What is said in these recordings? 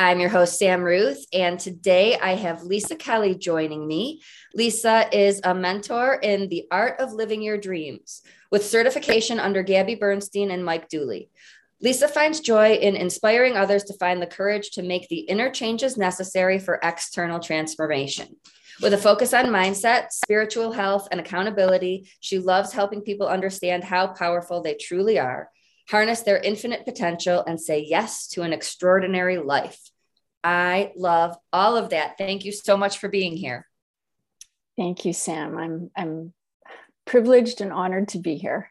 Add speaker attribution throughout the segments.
Speaker 1: I'm your host, Sam Ruth, and today I have Lisa Kelly joining me. Lisa is a mentor in the art of living your dreams with certification under Gabby Bernstein and Mike Dooley. Lisa finds joy in inspiring others to find the courage to make the inner changes necessary for external transformation. With a focus on mindset, spiritual health, and accountability, she loves helping people understand how powerful they truly are harness their infinite potential, and say yes to an extraordinary life. I love all of that. Thank you so much for being here.
Speaker 2: Thank you, Sam. I'm I'm privileged and honored to be here.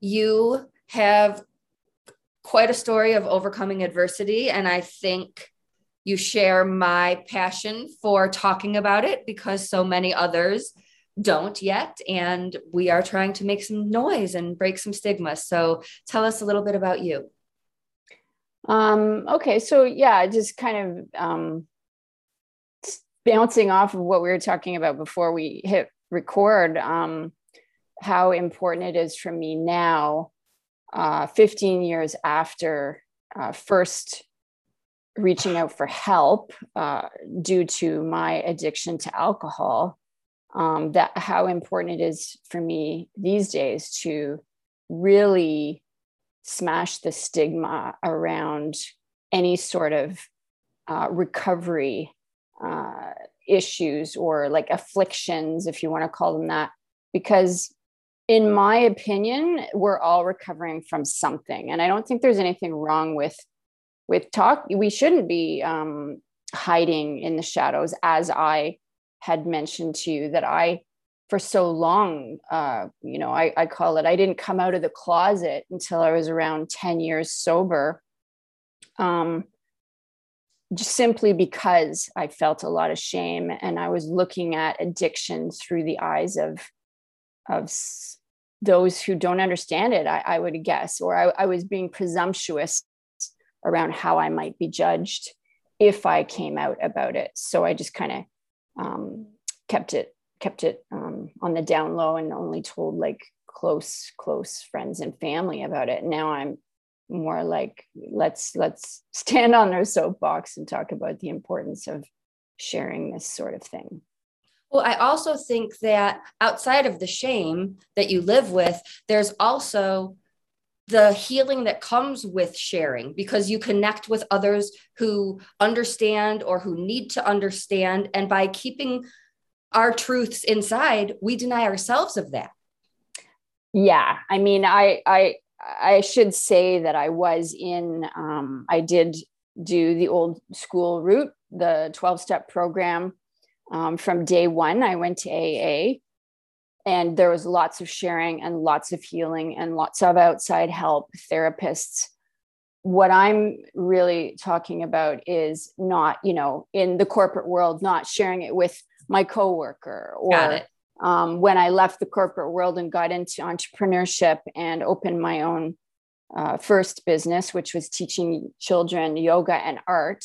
Speaker 1: You have quite a story of overcoming adversity and I think you share my passion for talking about it because so many others don't yet. And we are trying to make some noise and break some stigma. So tell us a little bit about you.
Speaker 2: Um, okay. So, yeah, just kind of um, bouncing off of what we were talking about before we hit record, um, how important it is for me now, uh, 15 years after uh, first reaching out for help uh, due to my addiction to alcohol um, that how important it is for me these days to really smash the stigma around any sort of uh, recovery uh, issues or like afflictions, if you want to call them that, because in my opinion, we're all recovering from something, and I don't think there's anything wrong with with talk. We shouldn't be um, hiding in the shadows, as I had mentioned to you that I, for so long, uh, you know, I, I call it, I didn't come out of the closet until I was around 10 years sober. Um, just simply because I felt a lot of shame and I was looking at addiction through the eyes of, of those who don't understand it, I, I would guess, or I, I was being presumptuous around how I might be judged if I came out about it. So I just kind of um, kept it kept it um, on the down low and only told like close close friends and family about it now i'm more like let's let's stand on our soapbox and talk about the importance of sharing this sort of thing
Speaker 1: well i also think that outside of the shame that you live with there's also the healing that comes with sharing because you connect with others who understand or who need to understand. And by keeping our truths inside, we deny ourselves of that.
Speaker 2: Yeah. I mean, I, I, I should say that I was in, um, I did do the old school route, the 12 step program. Um, from day one, I went to AA and there was lots of sharing and lots of healing and lots of outside help therapists what i'm really talking about is not you know in the corporate world not sharing it with my coworker or um, when i left the corporate world and got into entrepreneurship and opened my own uh, first business which was teaching children yoga and art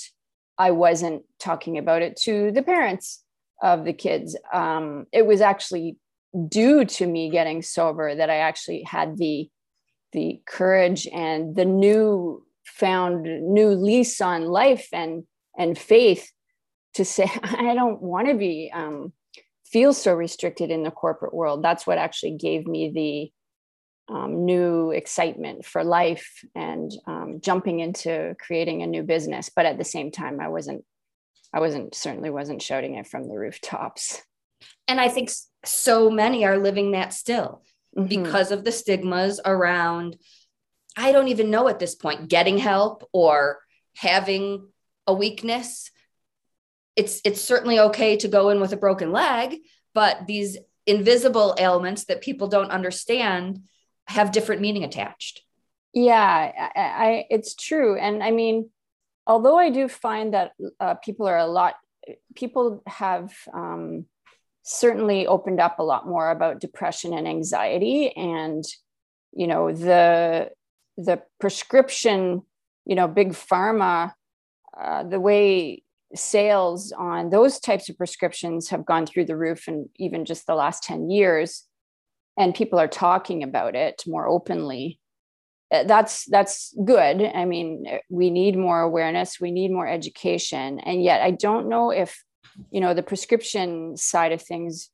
Speaker 2: i wasn't talking about it to the parents of the kids. Um, it was actually due to me getting sober that I actually had the the courage and the new found new lease on life and and faith to say I don't want to be um, feel so restricted in the corporate world. That's what actually gave me the um, new excitement for life and um, jumping into creating a new business. But at the same time, I wasn't I wasn't certainly wasn't shouting it from the rooftops.
Speaker 1: And I think so many are living that still mm-hmm. because of the stigmas around, I don't even know at this point, getting help or having a weakness. It's it's certainly okay to go in with a broken leg, but these invisible ailments that people don't understand have different meaning attached.
Speaker 2: Yeah, I, I it's true, and I mean, although I do find that uh, people are a lot, people have um, certainly opened up a lot more about depression and anxiety and you know the the prescription you know big pharma uh, the way sales on those types of prescriptions have gone through the roof and even just the last 10 years and people are talking about it more openly. Uh, that's that's good. I mean we need more awareness we need more education and yet i don't know if you know the prescription side of things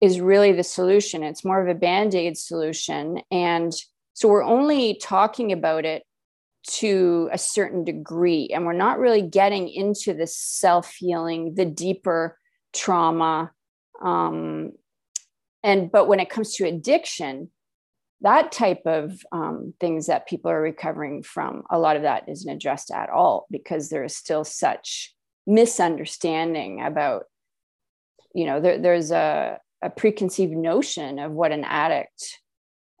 Speaker 2: is really the solution. It's more of a band-aid solution and so we're only talking about it to a certain degree and we're not really getting into the self-healing the deeper trauma um, and but when it comes to addiction that type of um, things that people are recovering from a lot of that isn't addressed at all because there is still such misunderstanding about you know there, there's a, a preconceived notion of what an addict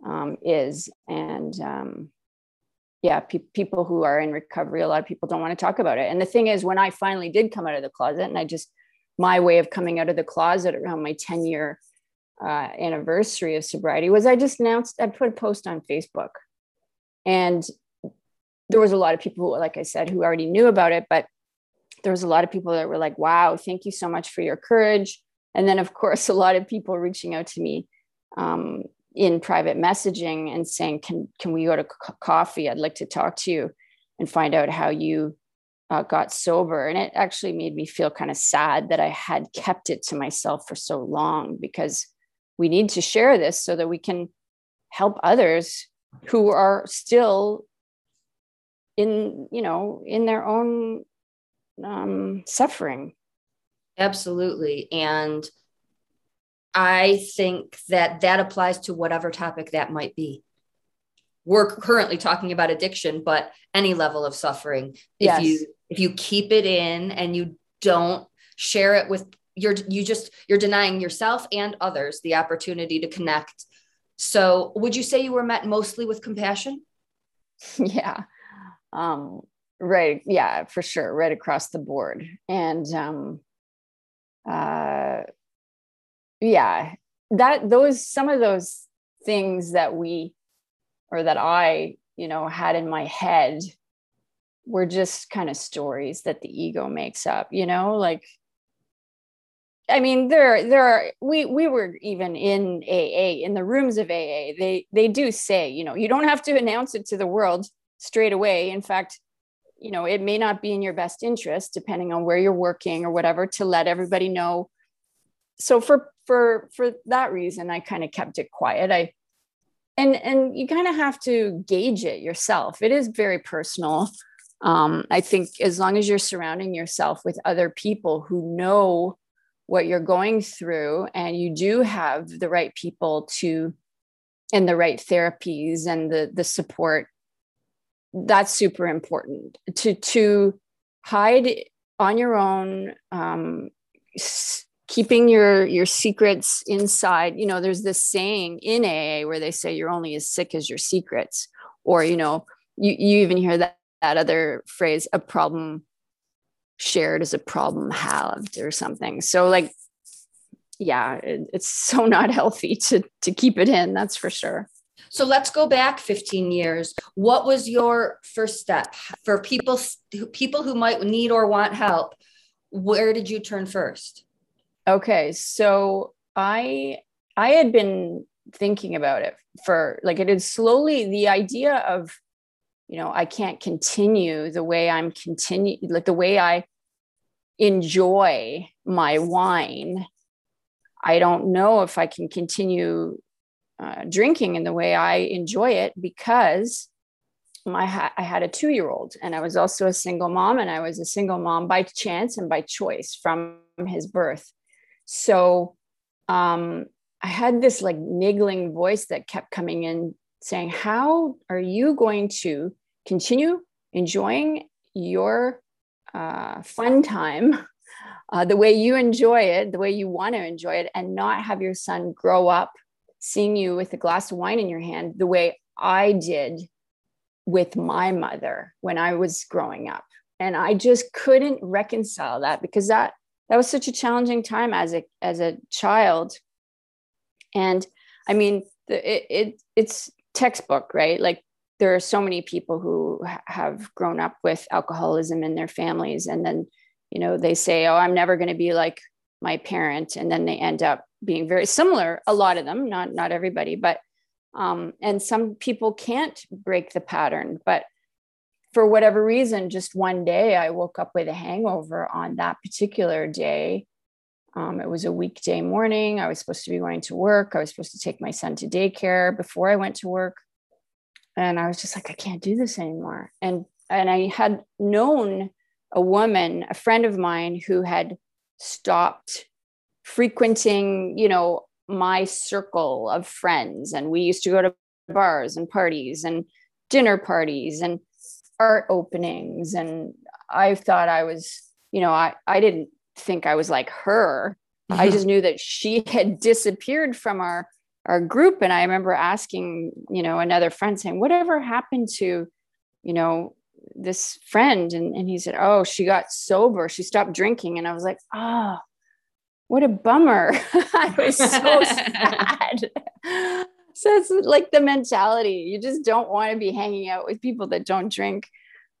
Speaker 2: um, is and um, yeah pe- people who are in recovery a lot of people don't want to talk about it. And the thing is when i finally did come out of the closet and i just my way of coming out of the closet around my 10 year uh, anniversary of sobriety was i just announced i put a post on facebook. And there was a lot of people who like i said who already knew about it but there was a lot of people that were like wow thank you so much for your courage. And then of course a lot of people reaching out to me um, in private messaging and saying, "Can can we go to coffee? I'd like to talk to you and find out how you uh, got sober." And it actually made me feel kind of sad that I had kept it to myself for so long because we need to share this so that we can help others who are still in you know in their own um, suffering.
Speaker 1: Absolutely, and I think that that applies to whatever topic that might be. We're currently talking about addiction, but any level of suffering. If yes. you if you keep it in and you don't share it with you're you just you're denying yourself and others the opportunity to connect. So, would you say you were met mostly with compassion?
Speaker 2: Yeah. Um right yeah, for sure, right across the board. And um uh yeah that those some of those things that we or that i you know had in my head were just kind of stories that the ego makes up you know like i mean there there are we we were even in aa in the rooms of aa they they do say you know you don't have to announce it to the world straight away. In fact you know it may not be in your best interest depending on where you're working or whatever to let everybody know so for for for that reason i kind of kept it quiet. I and and you kind of have to gauge it yourself. It is very personal. Um, i think as long as you're surrounding yourself with other people who know what you're going through and you do have the right people to and the right therapies and the the support that's super important. To to hide on your own um, keeping your your secrets inside you know there's this saying in aa where they say you're only as sick as your secrets or you know you, you even hear that that other phrase a problem shared is a problem halved or something. So like yeah it, it's so not healthy to to keep it in that's for sure.
Speaker 1: So let's go back 15 years. What was your first step? For people people who might need or want help where did you turn first
Speaker 2: Okay, so I I had been thinking about it for like it is slowly the idea of you know I can't continue the way I'm continue like the way I enjoy my wine. I don't know if I can continue uh, drinking in the way I enjoy it because my ha- I had a two year old and I was also a single mom and I was a single mom by chance and by choice from his birth. So um, I had this like niggling voice that kept coming in saying, How are you going to continue enjoying your uh, fun time uh, the way you enjoy it, the way you want to enjoy it, and not have your son grow up seeing you with a glass of wine in your hand the way I did with my mother when I was growing up? And I just couldn't reconcile that because that that was such a challenging time as a as a child. And i mean the, it, it it's textbook right? Like there are so many people who have grown up with alcoholism in their families and then you know they say oh i'm never going to be like my parent and then they end up being very similar a lot of them not not everybody but um, and some people can't break the pattern but for whatever reason just one day i woke up with a hangover on that particular day. Um, it was a weekday morning. I was supposed to be going to work. I was supposed to take my son to daycare before i went to work. And i was just like i can't do this anymore. And and i had known a woman a friend of mine who had stopped frequenting you know my circle of friends. And we used to go to bars and parties and dinner parties. And art openings and i thought i was you know i i didn't think i was like her. I just knew that she had disappeared from our our group. And i remember asking you know another friend saying whatever happened to you know this friend? And, and he said oh she got sober. She stopped drinking. And i was like oh what a bummer. I was so sad so it's like the mentality you just don't want to be hanging out with people that don't drink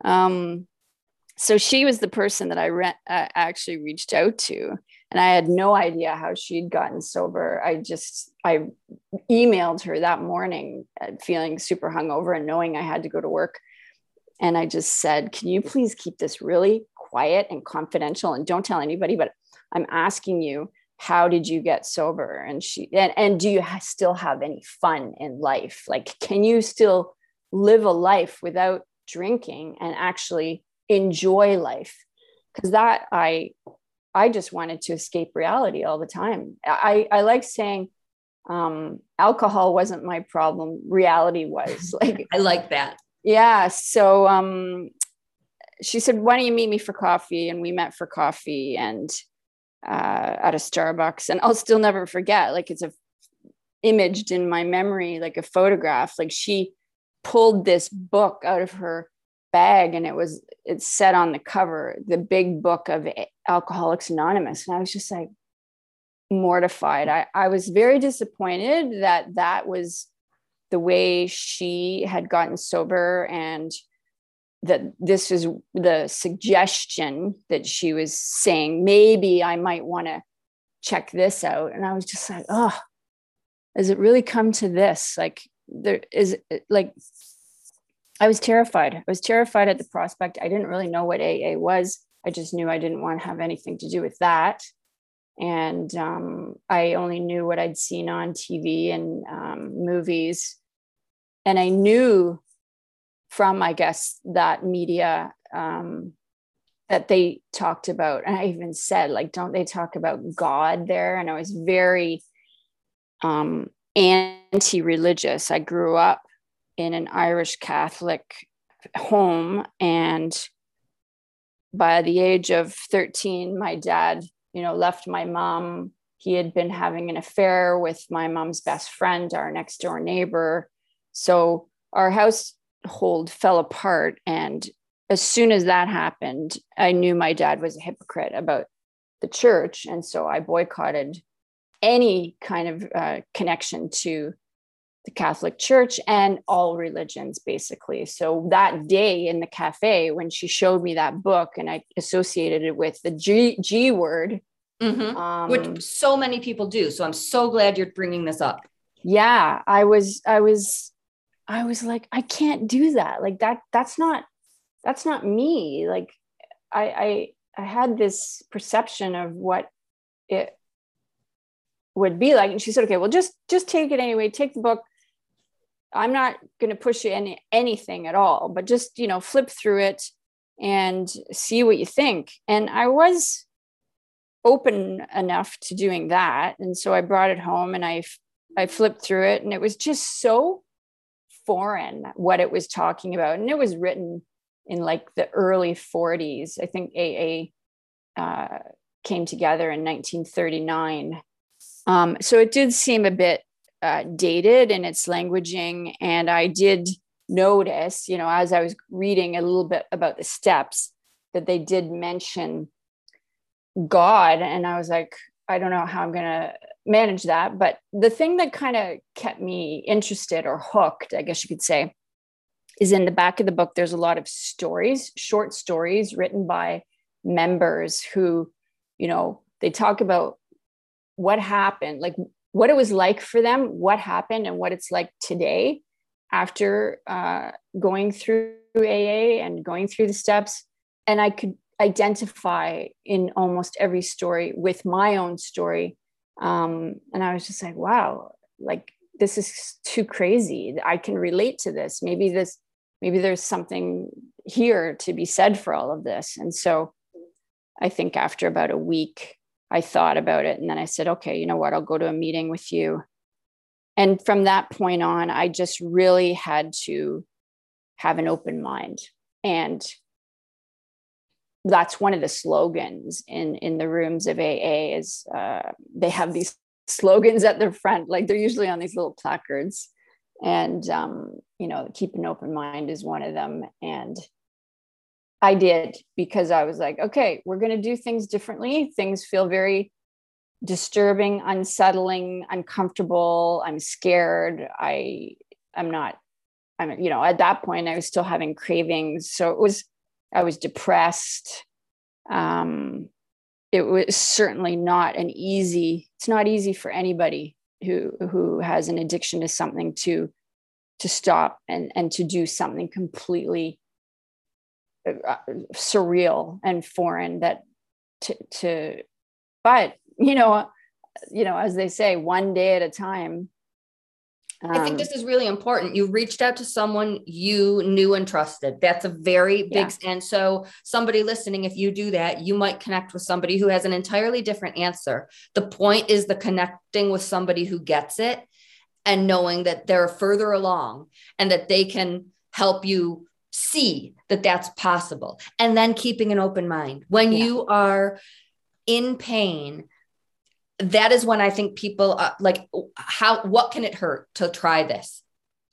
Speaker 2: um, so she was the person that i re- uh, actually reached out to and I had no idea how she'd gotten sober. I just I emailed her that morning, uh, feeling super hungover and knowing I had to go to work, and I just said, "Can you please keep this really quiet and confidential and don't tell anybody?" But I'm asking you, how did you get sober? And she and and do you ha- still have any fun in life? Like, can you still live a life without drinking and actually enjoy life? Because that I I just wanted to escape reality all the time. I, I like saying um, alcohol wasn't my problem, reality was. Like
Speaker 1: I like that.
Speaker 2: Yeah. So um, she said, "Why don't you meet me for coffee?" And we met for coffee and uh, at a Starbucks. And I'll still never forget. Like it's a imaged in my memory, like a photograph. Like she pulled this book out of her bag and it was it said on the cover the big book of alcoholics anonymous and i was just like mortified i, I was very disappointed that that was the way she had gotten sober and that this is the suggestion that she was saying maybe i might want to check this out and i was just like oh has it really come to this like there is like I was terrified. I was terrified at the prospect. I didn't really know what AA was. I just knew I didn't want to have anything to do with that. And um, I only knew what I'd seen on TV and um, movies. And I knew from, I guess, that media um, that they talked about. And I even said, like, don't they talk about God there? And I was very um, anti religious. I grew up in an Irish Catholic home. And by the age of 13, my dad, you know, left my mom. He had been having an affair with my mom's best friend, our next door neighbor. So our household fell apart. And as soon as that happened, I knew my dad was a hypocrite about the church. And so I boycotted any kind of uh, connection to the Catholic Church and all religions, basically. So that day in the cafe, when she showed me that book and I associated it with the G, G word,
Speaker 1: mm-hmm. um, which so many people do. So I'm so glad you're bringing this up.
Speaker 2: Yeah, I was, I was, I was like, I can't do that. Like that, that's not, that's not me. Like I, I, I had this perception of what it would be like and she said okay well just just take it anyway take the book I'm not going to push you any anything at all, but just you know flip through it and see what you think. And I was open enough to doing that, and so I brought it home and I I flipped through it, and it was just so foreign what it was talking about, and it was written in like the early 40s. I think AA uh, came together in 1939. Um, so it did seem a bit uh, dated in its languaging. And I did notice, you know, as I was reading a little bit about the steps, that they did mention God. And I was like, I don't know how I'm going to manage that. But the thing that kind of kept me interested or hooked, I guess you could say, is in the back of the book. There's a lot of stories, short stories written by members who, you know, they talk about what happened, like what it was like for them, what happened, and what it's like today after uh, going through AA and going through the steps. And I could identify in almost every story with my own story. Um, and I was just like, wow, like this is too crazy. I can relate to this. Maybe this, maybe there's something here to be said for all of this. And so I think after about a week, I thought about it. And then I said, okay, you know what? I'll go to a meeting with you. And from that point on, I just really had to have an open mind. And that's one of the slogans in in the rooms of AA is uh, they have these slogans at their front, like they're usually on these little placards. And um, you know, keep an open mind is one of them. And I did because I was like, okay, we're going to do things differently. Things feel very disturbing, unsettling, uncomfortable. I'm scared. I I'm not. I'm you know at that point I was still having cravings, so it was I was depressed. Um, it was certainly not an easy. It's not easy for anybody who who has an addiction to something to to stop and and to do something completely uh, surreal and foreign that to to but you know you know as they say one day at a time
Speaker 1: um, I think this is really important. You reached out to someone you knew and trusted. That's a very big, yeah. and so somebody listening, if you do that, you might connect with somebody who has an entirely different answer. The point is the connecting with somebody who gets it and knowing that they're further along and that they can help you see that that's possible. And then keeping an open mind. When yeah. you are in pain, that is when I think people uh, like how what can it hurt to try this?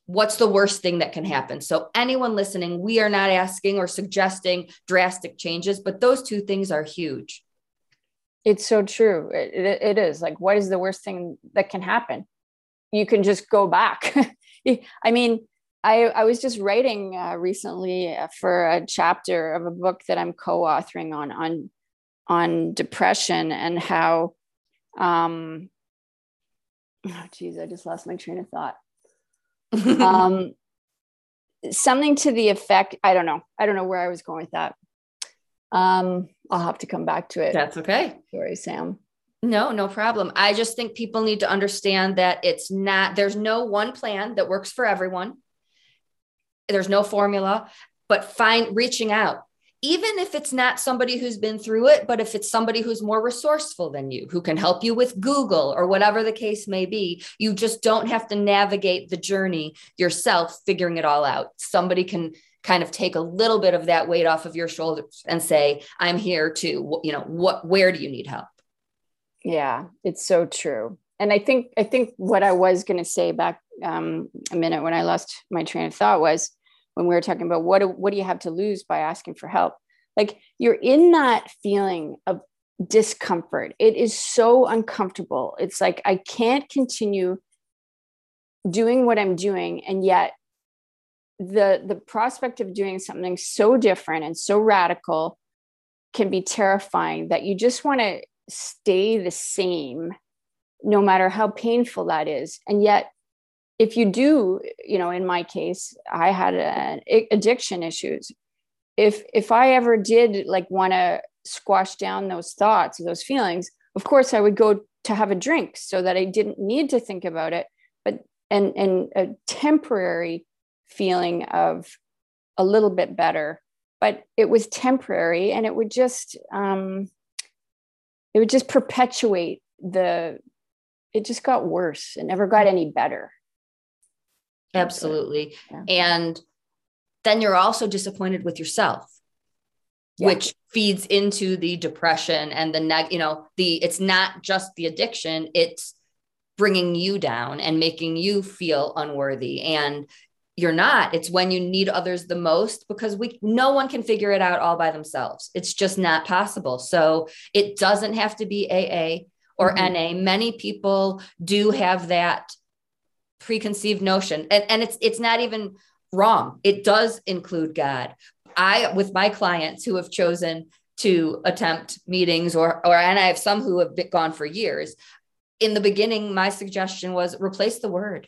Speaker 1: What's the worst thing that can happen? So anyone listening, we are not asking or suggesting drastic changes, but those two things are huge.
Speaker 2: It's so true. It, it, it is like what is the worst thing that can happen? You can just go back. I mean, I, I was just writing uh, recently uh, for a chapter of a book that I'm co-authoring on on on depression and how um oh geez i just lost my train of thought. Um something to the effect i don't know. I don't know where i was going with that. Um i'll have to come back to it.
Speaker 1: That's okay.
Speaker 2: Sorry sam.
Speaker 1: No no problem. I just think people need to understand that it's not there's no one plan that works for everyone. There's no formula but find reaching out even if it's not somebody who's been through it, but if it's somebody who's more resourceful than you, who can help you with Google or whatever the case may be, you just don't have to navigate the journey yourself, figuring it all out. Somebody can kind of take a little bit of that weight off of your shoulders and say, I'm here to, you know, what, where do you need help?
Speaker 2: Yeah, it's so true. And I think, I think what I was going to say back um, a minute when I lost my train of thought was, when we were talking about what do, what do you have to lose by asking for help? Like you're in that feeling of discomfort. It is so uncomfortable. It's like i can't continue doing what i'm doing and yet the the prospect of doing something so different and so radical can be terrifying that you just want to stay the same no matter how painful that is. And yet if you do you know in my case i had an addiction issues. If if i ever did like want to squash down those thoughts those feelings of course i would go to have a drink so that i didn't need to think about it but and and a temporary feeling of a little bit better. But it was temporary and it would just um it would just perpetuate the it just got worse. It never got any better
Speaker 1: Absolutely. Yeah. And then you're also disappointed with yourself. Yeah. which feeds into the depression and the neg you know the it's not just the addiction it's bringing you down and making you feel unworthy and you're not it's when you need others the most because we no one can figure it out all by themselves it's just not possible so it doesn't have to be aa or mm-hmm. na many people do have that preconceived notion and, and it's it's not even wrong it does include god i with my clients who have chosen to attempt meetings or or and i have some who have been gone for years in the beginning my suggestion was replace the word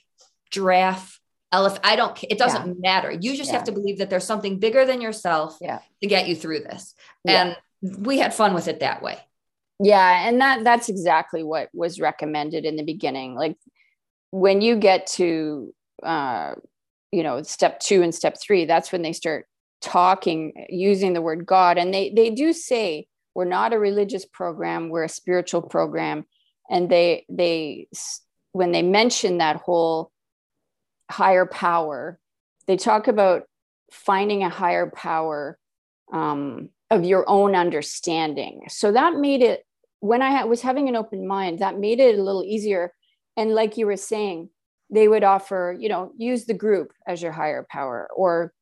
Speaker 1: giraffe elephant. I don't, it doesn't yeah. matter. You just yeah. have to believe that there's something bigger than yourself
Speaker 2: yeah.
Speaker 1: to get you through this. And we had fun with it that way.
Speaker 2: Yeah. And that, that's exactly what was recommended in the beginning. Like when you get to, uh, you know, step two and step three, that's when they start talking, using the word God. And they, they do say, we're not a religious program, we're a spiritual program. And they, they, when they mention that whole higher power. They talk about finding a higher power um, of your own understanding. So that made it, when I was having an open mind, that made it a little easier. And like you were saying, they would offer, you know, use the group as your higher power or,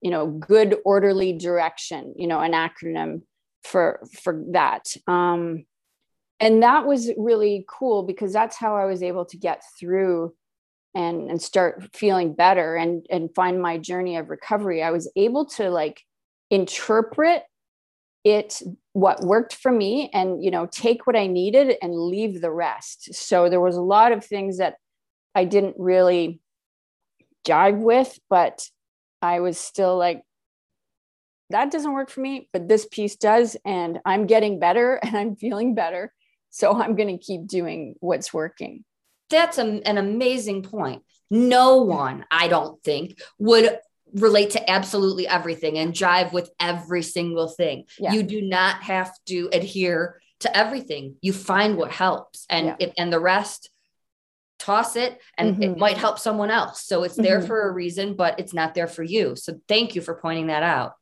Speaker 2: you know, good orderly direction, you know, an acronym for for that. Um, and that was really cool because that's how I was able to get through and and start feeling better and and find my journey of recovery i was able to like interpret it what worked for me and you know take what i needed and leave the rest. So there was a lot of things that i didn't really jive with but i was still like that doesn't work for me but this piece does and i'm getting better and i'm feeling better so i'm going to keep doing what's working.
Speaker 1: That's a, an amazing point. No one, I don't think, would relate to absolutely everything and jive with every single thing. Yeah. You do not have to adhere to everything. You find what helps and yeah. it, and the rest toss it and mm-hmm. it might help someone else. So it's there mm-hmm. for a reason, but it's not there for you. So thank you for pointing that out.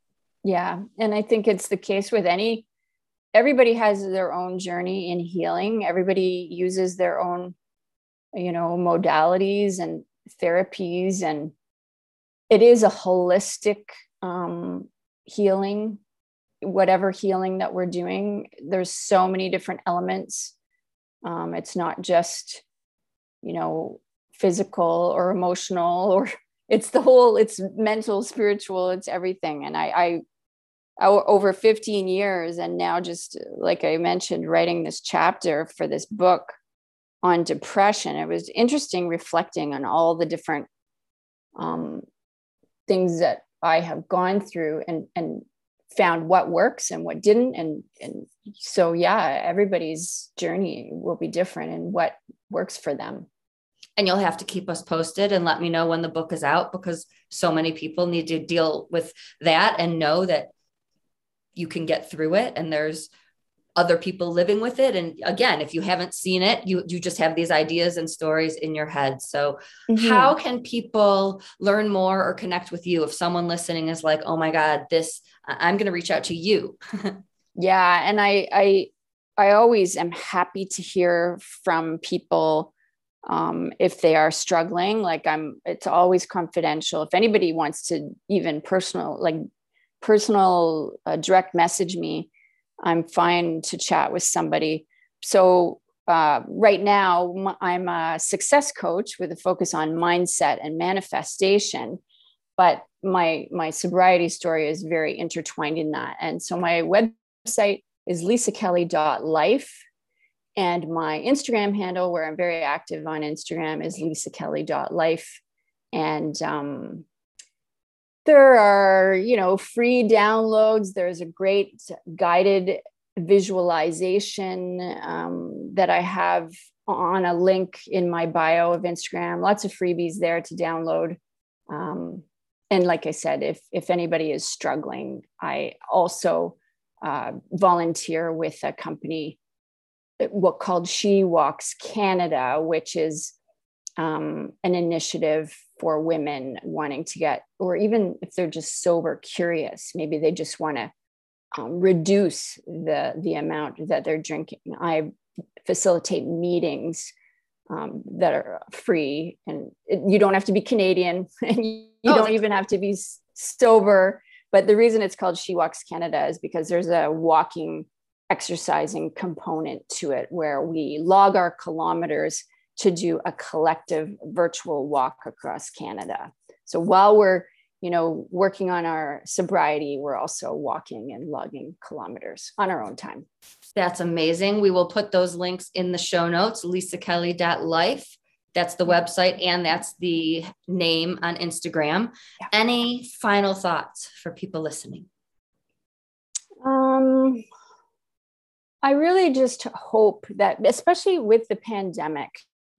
Speaker 2: Yeah, and I think it's the case with any everybody has their own journey in healing. Everybody uses their own you know modalities and therapies and it is a holistic um, healing whatever healing that we're doing there's so many different elements um, it's not just you know physical or emotional or it's the whole it's mental spiritual it's everything and I, I over 15 years and now just like i mentioned writing this chapter for this book on depression. It was interesting reflecting on all the different um, things that I have gone through and and found what works and what didn't. And and so yeah, everybody's journey will be different and what works for them.
Speaker 1: And you'll have to keep us posted and let me know when the book is out because so many people need to deal with that and know that you can get through it and there's other people living with it. And again if you haven't seen it you you just have these ideas and stories in your head. So mm-hmm. how can people learn more or connect with you if someone listening is like oh my god this i'm going to reach out to you.
Speaker 2: Yeah and i i i always am happy to hear from people um, if they are struggling. Like i'm it's always confidential. If anybody wants to even personal like personal uh, direct message me I'm fine to chat with somebody. So uh, right now, I'm a success coach with a focus on mindset and manifestation, but my my sobriety story is very intertwined in that. And so my website is lisakelly.life. And my Instagram handle, where I'm very active on Instagram, is lisakelly.life. And um, there are you know free downloads. There's a great guided visualization um, that i have on a link in my bio of instagram. Lots of freebies there to download. Um, and like i said if if anybody is struggling i also uh, volunteer with a company what called she walks canada which is um, an initiative for women wanting to get, or even if they're just sober curious, maybe they just want to um, reduce the the amount that they're drinking. I facilitate meetings um, that are free, and it, you don't have to be Canadian, and you, you oh, don't even have to be sober. But the reason it's called She Walks Canada is because there's a walking exercising component to it where we log our kilometers to do a collective virtual walk across Canada. So while we're you know working on our sobriety we're also walking and logging kilometers on our own time.
Speaker 1: That's amazing. We will put those links in the show notes lisakelly.life that's the website and that's the name on instagram. Yeah. any final thoughts for people listening?
Speaker 2: Um i really just hope that especially with the pandemic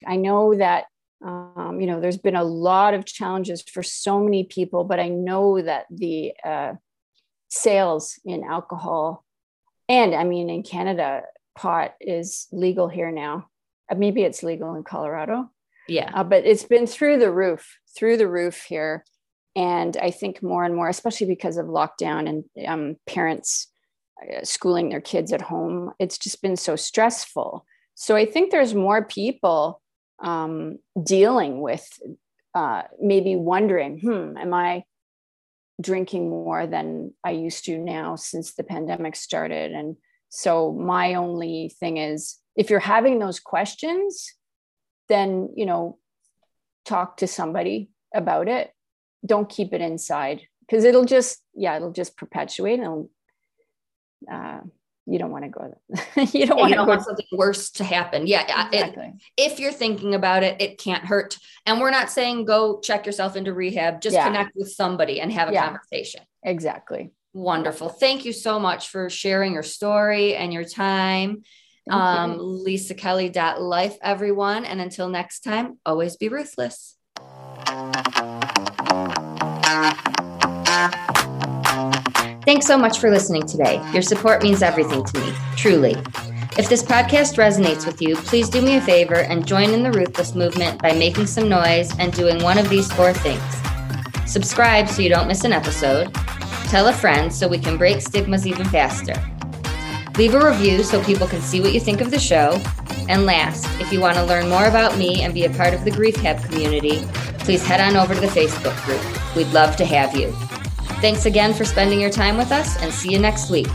Speaker 2: i know that um, you know, there's been a lot of challenges for so many people, but I know that the uh, sales in alcohol, and I mean, in Canada, pot is legal here now. Uh, maybe it's legal in Colorado.
Speaker 1: Yeah.
Speaker 2: Uh, but it's been through the roof, through the roof here. And I think more and more, especially because of lockdown and um, parents uh, schooling their kids at home, it's just been so stressful. So I think there's more people um, dealing with uh, maybe wondering, hmm, am I drinking more than I used to now since the pandemic started? And so my only thing is if you're having those questions, then, you know, talk to somebody about it. Don't keep it inside because it'll just, yeah, it'll just perpetuate and uh, you don't want to go
Speaker 1: you don't, want, you don't want something worse to happen. Yeah exactly. it, if you're thinking about it it can't hurt. And we're not saying go check yourself into rehab just yeah. connect with somebody and have a yeah. conversation.
Speaker 2: Exactly.
Speaker 1: Wonderful. Thank you so much for sharing your story and your time. Thank um you. lisa kelly.life everyone. And until next time always be ruthless Thanks so much for listening today. Your support means everything to me, truly. If this podcast resonates with you, please do me a favor and join in the Ruthless movement by making some noise and doing one of these four things. Subscribe so you don't miss an episode. Tell a friend so we can break stigmas even faster. Leave a review so people can see what you think of the show. And last, if you want to learn more about me and be a part of the Grief Hab community, please head on over to the Facebook group. We'd love to have you. Thanks again for spending your time with us and see you next week.